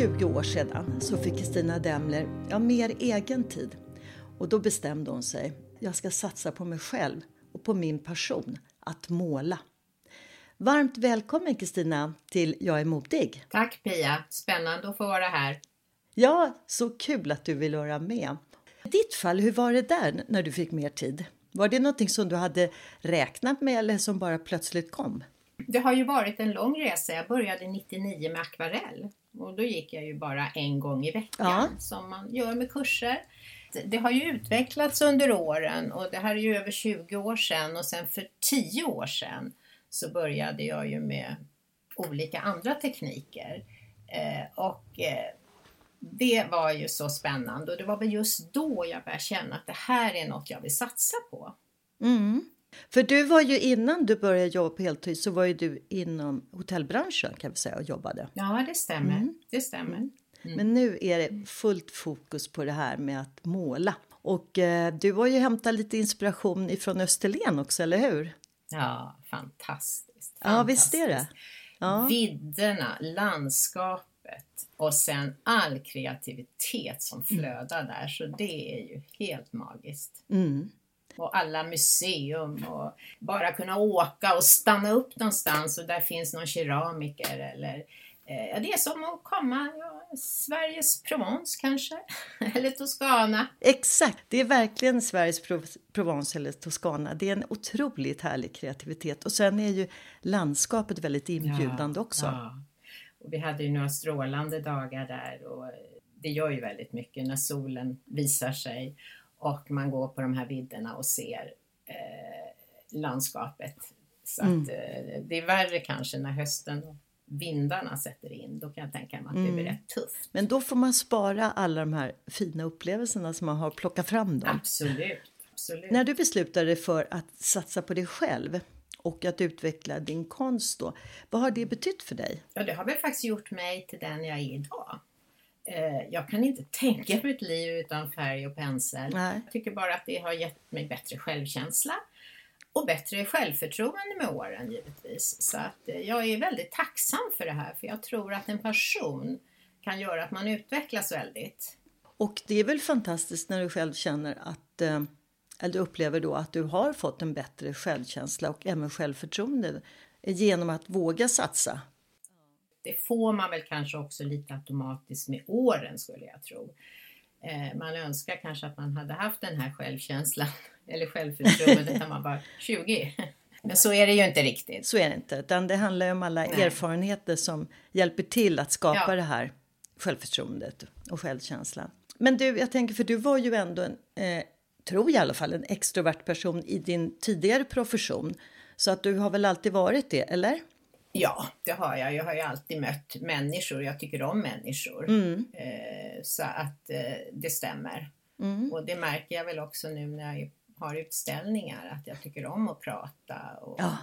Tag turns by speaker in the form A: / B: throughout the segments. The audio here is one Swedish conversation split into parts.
A: 20 år sedan så fick Kristina Demler ja, mer egen tid. Och då bestämde hon sig. Jag ska satsa på mig själv och på min passion, att måla. Varmt välkommen Kristina till Jag är modig.
B: Tack Pia, spännande att få vara här.
A: Ja, så kul att du vill vara med. I ditt fall, hur var det där när du fick mer tid? Var det någonting som du hade räknat med eller som bara plötsligt kom?
B: Det har ju varit en lång resa. Jag började 99 med akvarell och då gick jag ju bara en gång i veckan
A: Ja.
B: som man gör med kurser. Det- har ju utvecklats under åren och det här är ju över 20 år sedan och sen för 10 år sedan så började jag ju med olika andra tekniker. Eh, och eh, det var ju så spännande och det var väl just då jag började känna att det här är något jag vill satsa på.
A: Mm. För du var ju innan du började jobba på heltid så var ju du inom hotellbranschen kan vi säga och jobbade.
B: Ja, det stämmer. Det stämmer.
A: Men nu är det fullt fokus på det här med att måla. Och eh, du har ju hämtat lite inspiration ifrån Österlen också, eller hur?
B: Ja, fantastiskt.
A: Ja, visst är det.
B: fantastiskt.
A: Ja.
B: Vidderna, landskapet och sen all kreativitet som flödar där. Så det är ju helt magiskt.
A: Mm.
B: Och alla museum och bara kunna åka och stanna upp någonstans och där finns någon keramiker eller eh, ja, det är som att komma, ja, Sveriges Provence kanske, eller Toscana.
A: Exakt, det är verkligen Sveriges Prov- Provence eller Toscana. Det är en otroligt härlig kreativitet. Och sen är ju landskapet väldigt inbjudande också.
B: Ja. Och vi hade ju några strålande dagar där och det gör ju väldigt mycket när solen visar sig och man går på de här vidderna och ser eh, landskapet. Så
A: Mm.
B: att eh, det är värre kanske när hösten och vindarna sätter in. Då kan jag tänka mig att det
A: Mm.
B: blir rätt tufft.
A: Men då får man spara alla de här fina upplevelserna som man har plockat fram dem.
B: Absolut. Absolut.
A: När du beslutade för att satsa på dig själv och att utveckla din konst då, vad har det betytt för dig?
B: Ja, det har väl faktiskt gjort mig till den jag är idag. Eh, Jag kan inte tänka mig ett liv utan färg och pensel.
A: Nej.
B: Jag tycker bara att det har gett mig bättre självkänsla och bättre självförtroende med åren givetvis. Så att eh, jag är väldigt tacksam för det här för jag tror att en passion kan göra att man utvecklas väldigt.
A: Och det är väl fantastiskt när du själv känner att eh, eller du upplever då att du har fått en bättre självkänsla och även självförtroende genom att våga satsa.
B: Det får man väl kanske också lite automatiskt med åren skulle jag tro. Eh, Man önskar kanske att man hade haft den här självkänslan eller självförtroendet när man var 20. Men så är det ju inte riktigt.
A: Så är det inte, utan det handlar ju om alla
B: Nej.
A: erfarenheter som hjälper till att skapa
B: Ja.
A: det här självförtroendet och självkänslan. Men du, jag tänker för du var ju ändå en, eh, tror jag i alla fall, en extrovert person i din tidigare profession. Så att du har väl alltid varit det, eller?
B: Ja, det har jag. Jag har ju alltid mött människor. Jag tycker om människor.
A: Mm.
B: Eh, Så att eh, det stämmer.
A: Mm.
B: Och det märker jag väl också nu när jag har utställningar att jag tycker om att prata. Och
A: Ja.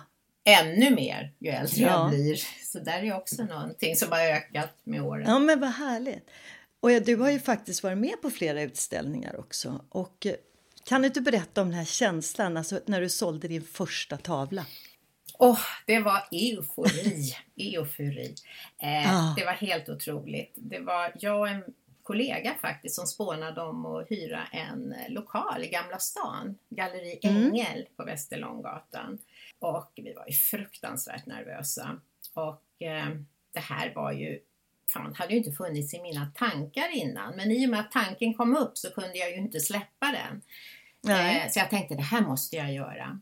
B: Ännu mer ju äldre
A: Ja.
B: jag blir. Så där är också någonting som har ökat med åren.
A: Ja, men vad härligt. Och ja, du har ju faktiskt varit med på flera utställningar också. Och eh, kan inte du berätta om den här känslan, alltså när du sålde din första tavla?
B: Åh, det var eufori. eufori. Eh,
A: Ah.
B: Det var helt otroligt. Det var jag och en kollega faktiskt som spånade om att hyra en lokal i Gamla stan, Galleri Ängel på Västerlånggatan. Och vi var ju fruktansvärt nervösa. Och eh, det här var ju fan, hade ju inte funnits i mina tankar innan. Men i och med att tanken kom upp så kunde jag ju inte släppa den. Eh, så jag tänkte det här måste jag göra.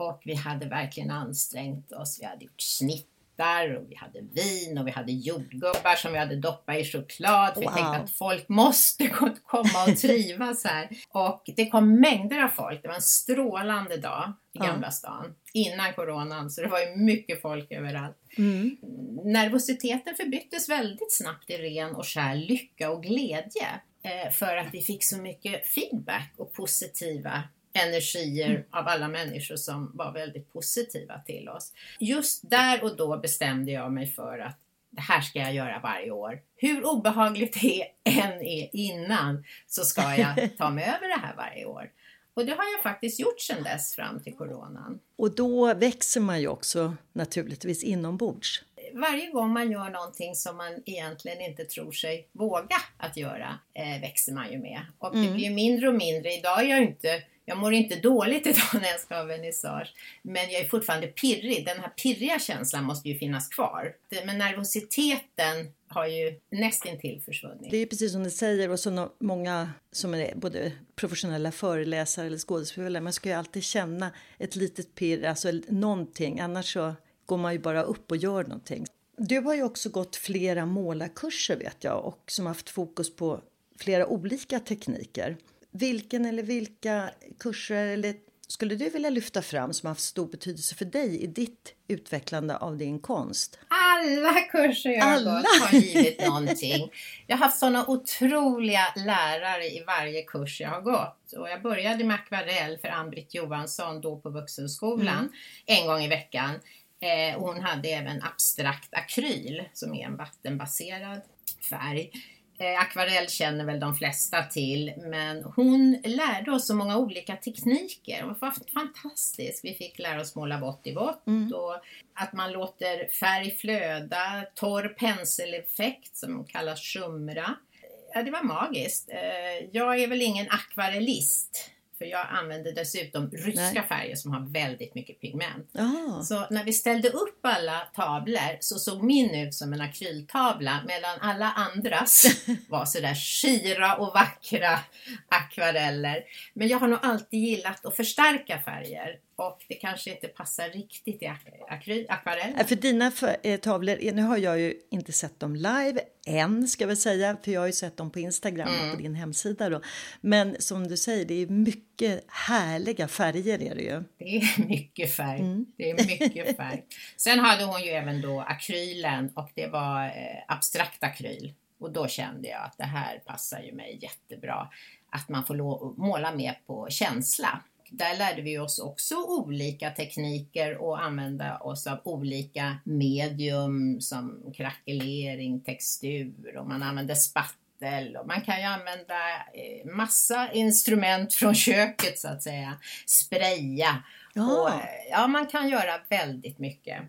B: Och vi hade verkligen ansträngt oss. Vi hade gjort snittar och vi hade vin och vi hade jordgubbar som vi hade doppat i choklad.
A: Wow.
B: vi tänkte att folk måste ko- komma och trivas här. Och det kom mängder av folk. Det var en strålande dag i. Gamla stan. Innan coronan, så det var ju mycket folk överallt.
A: Mm.
B: Nervositeten förbyttes väldigt snabbt i ren och skär lycka och glädje. Eh, för att vi fick så mycket feedback och positiva energier av alla människor som var väldigt positiva till oss. Just där och då bestämde jag mig för att det här ska jag göra varje år. Hur obehagligt det än är innan så ska jag ta mig över det här varje år. Och det har jag faktiskt gjort sedan dess fram till coronan.
A: Och då växer man ju också naturligtvis inombords.
B: varje gång man gör någonting som man egentligen inte tror sig våga att göra eh, växer man ju med. Och det blir mindre och mindre. Idag är jag inte, jag mår inte dåligt idag när jag ska ha vernissage. Men jag är fortfarande pirrig. Den här pirriga känslan måste ju finnas kvar. Men nervositeten har ju nästintill försvunnit.
A: Det är ju precis som du säger och som många som är både professionella föreläsare eller skådespelare, man ska ju alltid känna ett litet pirr, alltså någonting, annars så går man ju bara upp och gör någonting. Du har ju också gått flera målarkurser vet jag och som haft fokus på flera olika tekniker. Vilken eller vilka kurser eller skulle du vilja lyfta fram som har haft stor betydelse för dig i ditt utvecklande av din konst?
B: Alla kurser jag har
A: Alla?
B: gått har givit någonting. Jag har haft sådana otroliga lärare i varje kurs jag har gått. Och jag började med akvarell för Ann-Britt Johansson då på Vuxenskolan en gång i veckan. Eh, och hon hade även abstrakt akryl som är en vattenbaserad färg. Eh, akvarell känner väl de flesta till, men hon lärde oss så många olika tekniker. Hon var fantastisk. Vi fick lära oss måla vått i vått och att man låter färg flöda, torr penseleffekt som kallas skimra. Ja, det var magiskt. Eh, Jag är väl ingen akvarellist, för jag använder dessutom ryska
A: Nej.
B: färger som har väldigt mycket pigment.
A: Ja,
B: Så när vi ställde upp alla tavlor så såg min ut som en akryltavla medan alla andras var sådär skira och vackra akvareller. Men jag har nog alltid gillat att förstärka färger och det kanske inte passar riktigt i ak- akry- akvarell.
A: För dina eh, tavlor, nu har jag ju inte sett dem live än ska vi säga, för jag har ju sett dem på Instagram och på din hemsida då. Men som du säger, det är mycket härliga färger är det ju.
B: Det är mycket färg. Det är mycket färg. Sen hade hon ju även då akrylen och det var eh, abstrakt akryl. Och då kände jag att det här passar ju mig jättebra. Att man får måla mer på känsla. Där lärde vi oss också olika tekniker och använda oss av olika medium som krackelering, textur och man använde spattel och man kan ju använda eh, massa instrument från köket så att säga. Spraya.
A: Ja.
B: Och, eh, ja, man kan göra väldigt mycket.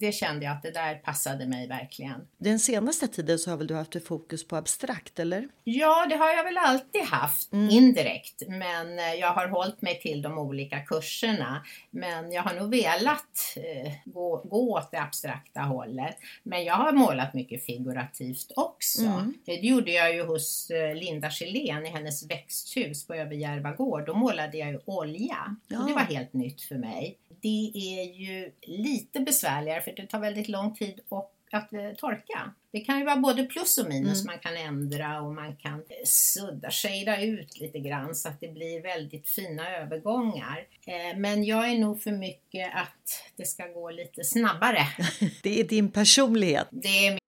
B: Det kände jag att det där passade mig verkligen.
A: Den senaste tiden så har väl du haft fokus på abstrakt, eller?
B: Ja, det har jag väl alltid haft indirekt, men eh, jag har hållit mig till de olika kurserna. Men jag har nog velat eh, gå, gå åt det abstrakta hållet. Men jag har målat mycket figurativt också. Eh, Det gjorde jag ju hos eh, Linda Gelén i hennes växthus på Överjärva gård. Då målade jag ju olja.
A: Ja.
B: Och det var helt nytt för mig. Det är ju lite besvärligare för det tar väldigt lång tid och att eh, torka. Det kan ju vara både plus och minus man kan ändra och man kan eh, sudda, shada ut lite grann så att det blir väldigt fina övergångar. Eh, men jag är nog för mycket att det ska gå lite snabbare.
A: Det är din personlighet.
B: Det är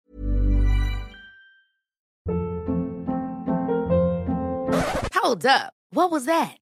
C: Hold up. What was that?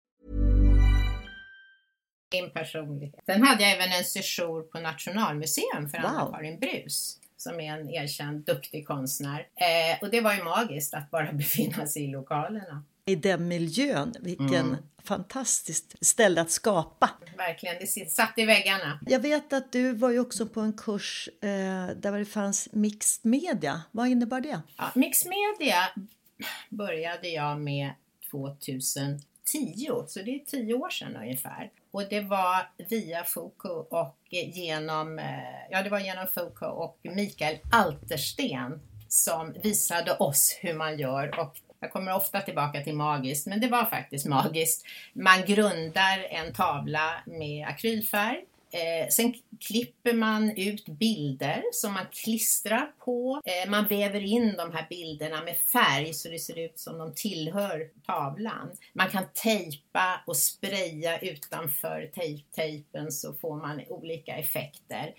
B: Min personlighet. Sen hade jag även en session på Nationalmuseum för
A: Wow.
B: Anna-Karin Brus som är en erkänd duktig konstnär. Eh, och det var ju magiskt att bara befinna sig i lokalerna.
A: I den miljön, vilken
B: Mm.
A: fantastiskt ställe att skapa.
B: Verkligen, det satt i väggarna.
A: Jag vet att du var ju också på en kurs eh, där det fanns mixed media. Vad innebar det?
B: Ja, Mix Media började jag med 2010, så det är tio år sedan ungefär. Och det var via Foko och genom, eh, ja det var genom Foko och Mikael Altersten som visade oss hur man gör och jag kommer ofta tillbaka till magiskt, men det var faktiskt magiskt. Man grundar en tavla med akrylfärg Eh, sen klipper man ut bilder som man klistrar på. Eh, man väver in de här bilderna med färg så det ser ut som de tillhör tavlan. Man kan tejpa och spraya utanför tejp tejpen så får man olika effekter.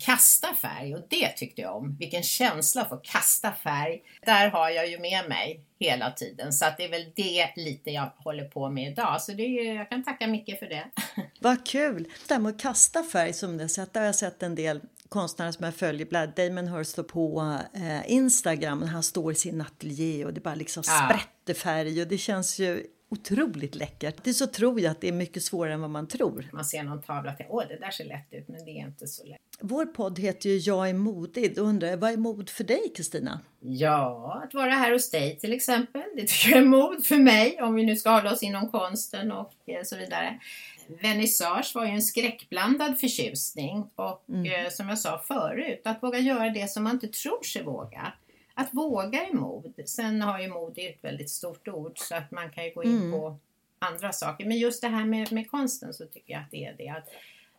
B: Kasta färg och det tyckte jag om. Vilken känsla att få kasta färg. Där har jag ju med mig hela tiden så att det är väl det lite jag håller på med idag. Så det är, jag kan tacka Micke för det.
A: Vad kul! Det här med att kasta färg som du har sett, där har jag sett en del konstnärer som jag följer, bland Damon Hirst på eh, Instagram, han står i sin ateljé och det bara liksom
B: Ja.
A: sprätter färg och det känns ju otroligt läckert. Det så tror jag att det är mycket svårare än vad man tror.
B: Man ser någon tavla och tänker åh det där ser lätt ut men det är inte så lätt.
A: Vår podd heter ju Jag är modig. Då undrar vad är mod för dig Kristina?
B: Ja, att vara här hos dig till exempel. Det tycker jag är mod för mig om vi nu ska hålla oss inom konsten och eh, så vidare. Vernissage var ju en skräckblandad förtjusning och eh, som jag sa förut, att våga göra det som man inte tror sig våga. Att våga är mod. Sen har ju mod ett väldigt stort ord så att man kan ju gå in på andra saker. Men just det här med, med konsten så tycker jag att det är det. Att,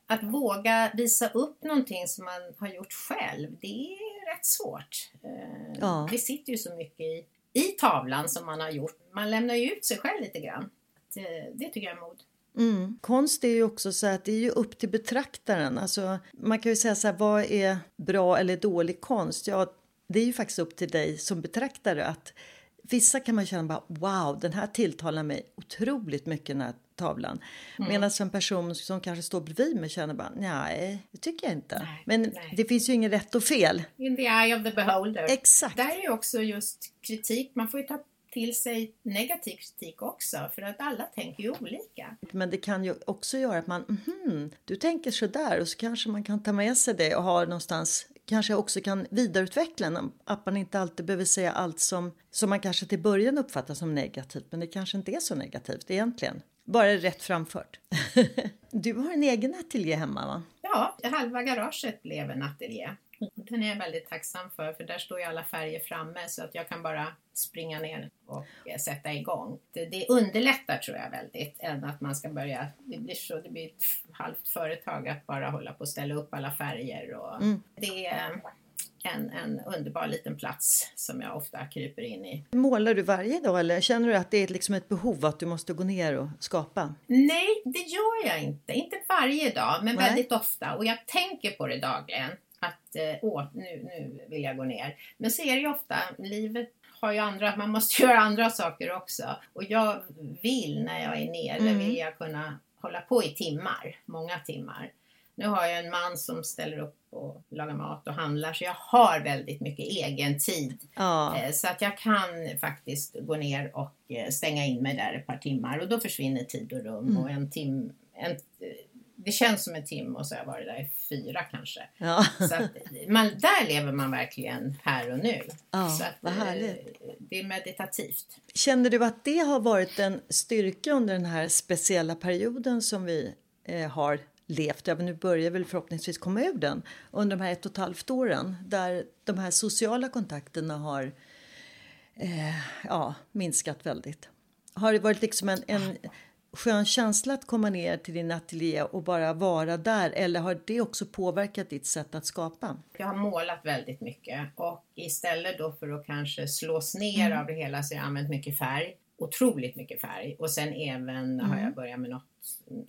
B: att våga visa upp någonting som man har gjort själv, det är rätt svårt. Eh,
A: Ja.
B: Det sitter ju så mycket i, i tavlan som man har gjort. Man lämnar ju ut sig själv lite grann. Det, det tycker jag är mod.
A: Mm. Konst är ju också så att det är ju upp till betraktaren. Alltså, man kan ju säga så här, vad är bra eller dålig konst? Ja, det är ju faktiskt upp till dig som betraktare att vissa kan man känna bara wow, den här tilltalar mig otroligt mycket den här tavlan. Medan en person som kanske står bredvid mig känner bara nej, det tycker jag inte.
B: Nej,
A: Men
B: nej.
A: det finns ju inget rätt och fel.
B: In the eye of the beholder.
A: Exakt.
B: Där är ju också just kritik, man får ju ta till sig negativ kritik också för att alla tänker ju olika.
A: Men det kan ju också göra att man, mhm, du tänker så där och så kanske man kan ta med sig det och ha någonstans, kanske också kan vidareutveckla den, att man inte alltid behöver säga allt som, som man kanske till början uppfattar som negativt, men det kanske inte är så negativt egentligen. Bara rätt framfört. du har en egen ateljé hemma va?
B: Ja, halva garaget blev en ateljé. Den är jag väldigt tacksam för, för där står ju alla färger framme så att jag kan bara springa ner och eh, sätta igång. Det, det underlättar tror jag väldigt, än att man ska börja, det blir så, det blir ett halvt företag att bara hålla på och ställa upp alla färger och det är en, en underbar liten plats som jag ofta kryper in i.
A: Målar du varje dag eller känner du att det är liksom ett behov att du måste gå ner och skapa?
B: Nej, det gör jag inte. Inte varje dag, men
A: Nej.
B: väldigt ofta. Och jag tänker på det dagligen. Att eh, åh, nu, nu vill jag gå ner. Men så är det ju ofta, livet har ju andra, man måste göra andra saker också. Och jag vill, när jag är nere,
A: Mm.
B: vill jag kunna hålla på i timmar, många timmar. Nu har jag en man som ställer upp och lagar mat och handlar så jag har väldigt mycket egen tid.
A: Ja.
B: Eh, Så att jag kan faktiskt gå ner och eh, stänga in mig där ett par timmar och då försvinner tid och rum
A: Mm.
B: och en tim, en, eh, det känns som en timme och så har jag varit där i fyra kanske.
A: Ja.
B: Så man, där lever man verkligen här och nu.
A: Ja,
B: så att,
A: vad
B: eh,
A: härligt.
B: Det är meditativt.
A: Känner du att det har varit en styrka under den här speciella perioden som vi eh, har levt över? Nu börjar vi förhoppningsvis komma ur den under de här ett och ett halvt åren där de här sociala kontakterna har eh, ja, minskat väldigt. Har det varit liksom en, en skön känsla att komma ner till din ateljé och bara vara där eller har det också påverkat ditt sätt att skapa?
B: Jag har målat väldigt mycket och istället då för att kanske slås ner av det hela så har jag använt mycket färg. Otroligt mycket färg och sen även har jag börjat med något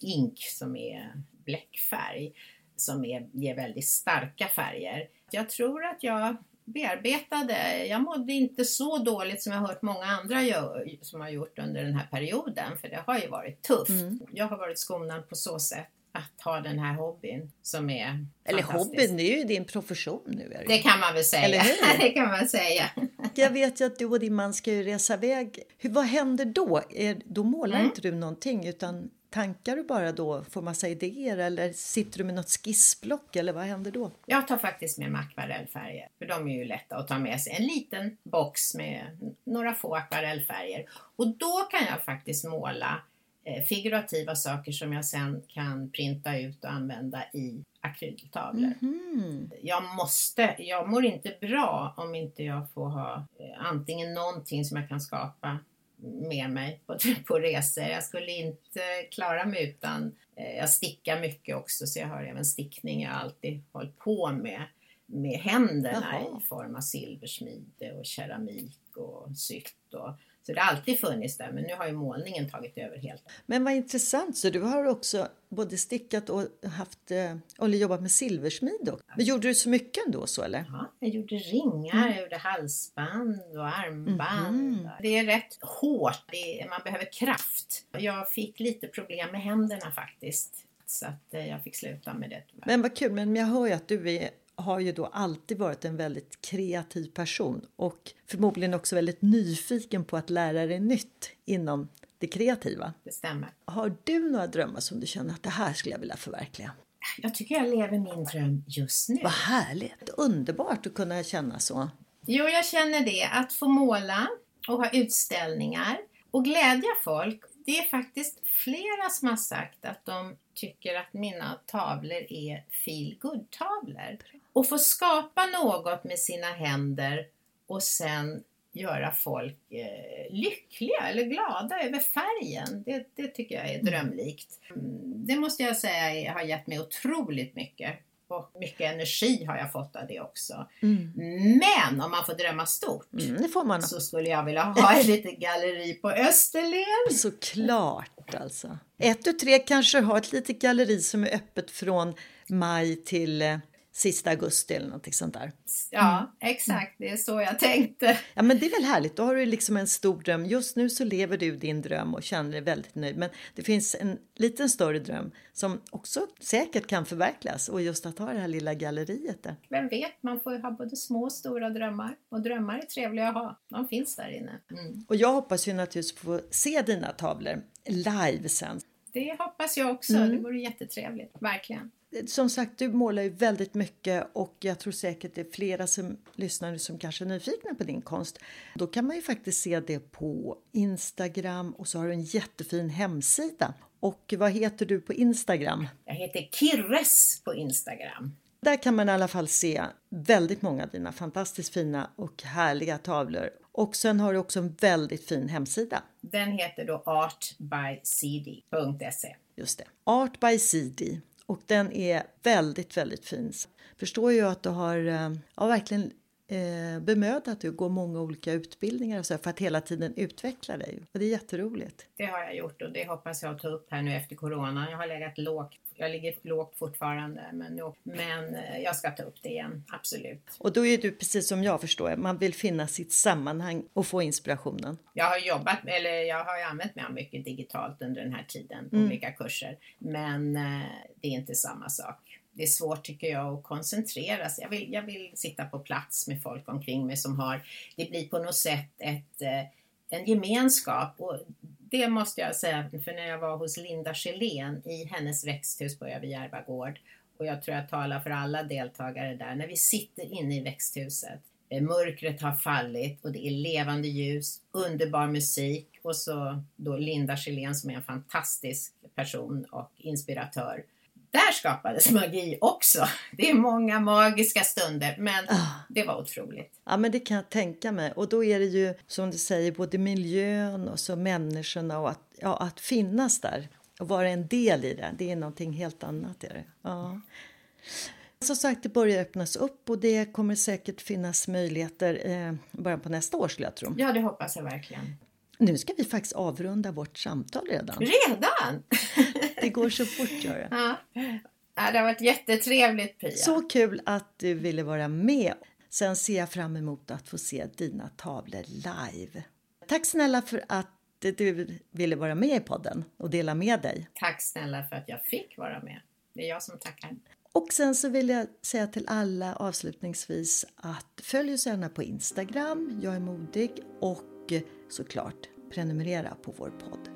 B: ink som är bläckfärg som är, ger väldigt starka färger. Jag tror att jag bearbetade, jag mådde inte så dåligt som jag hört många andra gör, som har gjort under den här perioden för det har ju varit tufft. Jag har varit skonad på så sätt att ha den här hobbyn som är
A: Eller hobbyn, det är ju din profession nu. Är det.
B: Det kan man väl säga.
A: Eller hur?
B: det kan man säga.
A: Jag vet ju att du och din man ska ju resa iväg. Hur, vad händer då? Är, då målar
B: Mm.
A: inte du någonting utan tankar du bara då? Får massa idéer eller sitter du med något skissblock eller vad händer då?
B: Jag tar faktiskt med mig akvarellfärger, för de är ju lätta att ta med sig. En liten box med några få akvarellfärger. Och då kan jag faktiskt måla eh, figurativa saker som jag sen kan printa ut och använda i akryltavlor.
A: Mhm.
B: Jag måste, jag mår inte bra om inte jag får ha eh, antingen någonting som jag kan skapa med mig på, på resor. Jag skulle inte klara mig utan, eh, jag stickar mycket också så jag har även stickning jag alltid hållit på med, med händerna
A: Jaha.
B: i form av silversmide och keramik och sytt. Och, så det har alltid funnits där men nu har ju målningen tagit över helt.
A: Men vad intressant, så du har också både stickat och haft, eh, eller jobbat med silversmid också. Men gjorde du så mycket ändå så eller?
B: Ja, jag gjorde ringar, jag gjorde halsband och armband. Det är rätt hårt, är, man behöver kraft. Jag fick lite problem med händerna faktiskt. Så att eh, jag fick sluta med det.
A: Men vad kul, men jag hör ju att du är, har ju då alltid varit en väldigt kreativ person och förmodligen också väldigt nyfiken på att lära dig nytt inom det kreativa.
B: Det stämmer.
A: Har du några drömmar som du känner att det här skulle jag vilja förverkliga?
B: Jag tycker jag lever min dröm just nu.
A: Vad härligt! Underbart att kunna känna så.
B: Jo, jag känner det. Att få måla och ha utställningar och glädja folk. Det är faktiskt flera som har sagt att de tycker att mina tavlor är feel tavlor Och få skapa något med sina händer och sen göra folk eh, lyckliga eller glada över färgen. Det, det tycker jag är drömlikt. Mm, Det måste jag säga har gett mig otroligt mycket. Och mycket energi har jag fått av det också. Men om man får drömma stort
A: Mm,
B: så skulle jag vilja ha ett litet galleri på Österlen.
A: Såklart alltså. Ett tu tre kanske har ett litet galleri som är öppet från maj till eh, sista augusti eller något sånt där.
B: Ja, exakt. Det är så jag tänkte.
A: Ja men det är väl härligt, då har du liksom en stor dröm. Just nu så lever du din dröm och känner dig väldigt nöjd. Men det finns en liten större dröm som också säkert kan förverkligas och just att ha det här lilla galleriet där.
B: Vem vet, man får ju ha både små och stora drömmar. Och drömmar är trevliga att ha. De finns där inne. Mm.
A: Och jag hoppas ju naturligtvis få se dina tavlor live sen.
B: Det hoppas jag också. Det vore jättetrevligt. Verkligen.
A: Som sagt, du målar ju väldigt mycket och jag tror säkert det är flera som lyssnar nu som kanske är nyfikna på din konst. Då kan man ju faktiskt se det på Instagram och så har du en jättefin hemsida. Och vad heter du på Instagram?
B: Jag heter Kirres på Instagram.
A: Där kan man i alla fall se väldigt många av dina fantastiskt fina och härliga tavlor. Och sen har du också en väldigt fin hemsida.
B: Den heter då artbycd.se.
A: Just det. Art by CD. Och den är väldigt, väldigt fin. Förstår ju att du har eh, ja, verkligen eh, bemödat dig och går många olika utbildningar och så för att hela tiden utveckla dig. Och det är jätteroligt.
B: Det har jag gjort och det hoppas jag ta upp här nu efter corona. Jag har legat lågt. Jag ligger lågt fortfarande men, men eh, jag ska ta upp det igen, absolut.
A: Och då är du precis som jag förstår man vill finna sitt sammanhang och få inspirationen.
B: Jag har jobbat, eller jag har använt mig av mycket digitalt under den här tiden på olika kurser. Men eh, det är inte samma sak det är svårt tycker jag att koncentrera sig. Jag vill, jag vill sitta på plats med folk omkring mig som har, det blir på något sätt ett, eh, en gemenskap. Och det måste jag säga, för när jag var hos Linda Schelén i hennes växthus på Överjärva gård och jag tror jag talar för alla deltagare där, när vi sitter inne i växthuset eh, mörkret har fallit och det är levande ljus, underbar musik och så då Linda Schelén som är en fantastisk person och inspiratör. Där skapades magi också. Det är många magiska stunder men ah. det var otroligt.
A: Ja men det kan jag tänka mig och då är det ju som du säger både miljön och så människorna och att, ja, att finnas där och vara en del i det. Det är någonting helt annat. Är det. Ja. Som sagt, det börjar öppnas upp och det kommer säkert finnas möjligheter eh, början på nästa år skulle jag tro.
B: Ja, det hoppas jag verkligen.
A: Nu ska vi faktiskt avrunda vårt samtal redan.
B: Redan?
A: det går så fort, gör det.
B: Ja. ja, det har varit jättetrevligt, Pia.
A: Så kul att du ville vara med. Sen ser jag fram emot att få se dina tavlor live. Tack snälla för att du ville vara med i podden och dela med dig.
B: Tack snälla för att jag fick vara med. Det är jag som tackar.
A: Och sen så vill jag säga till alla avslutningsvis att följ oss gärna på Instagram, jag är modig och såklart prenumerera på vår podd.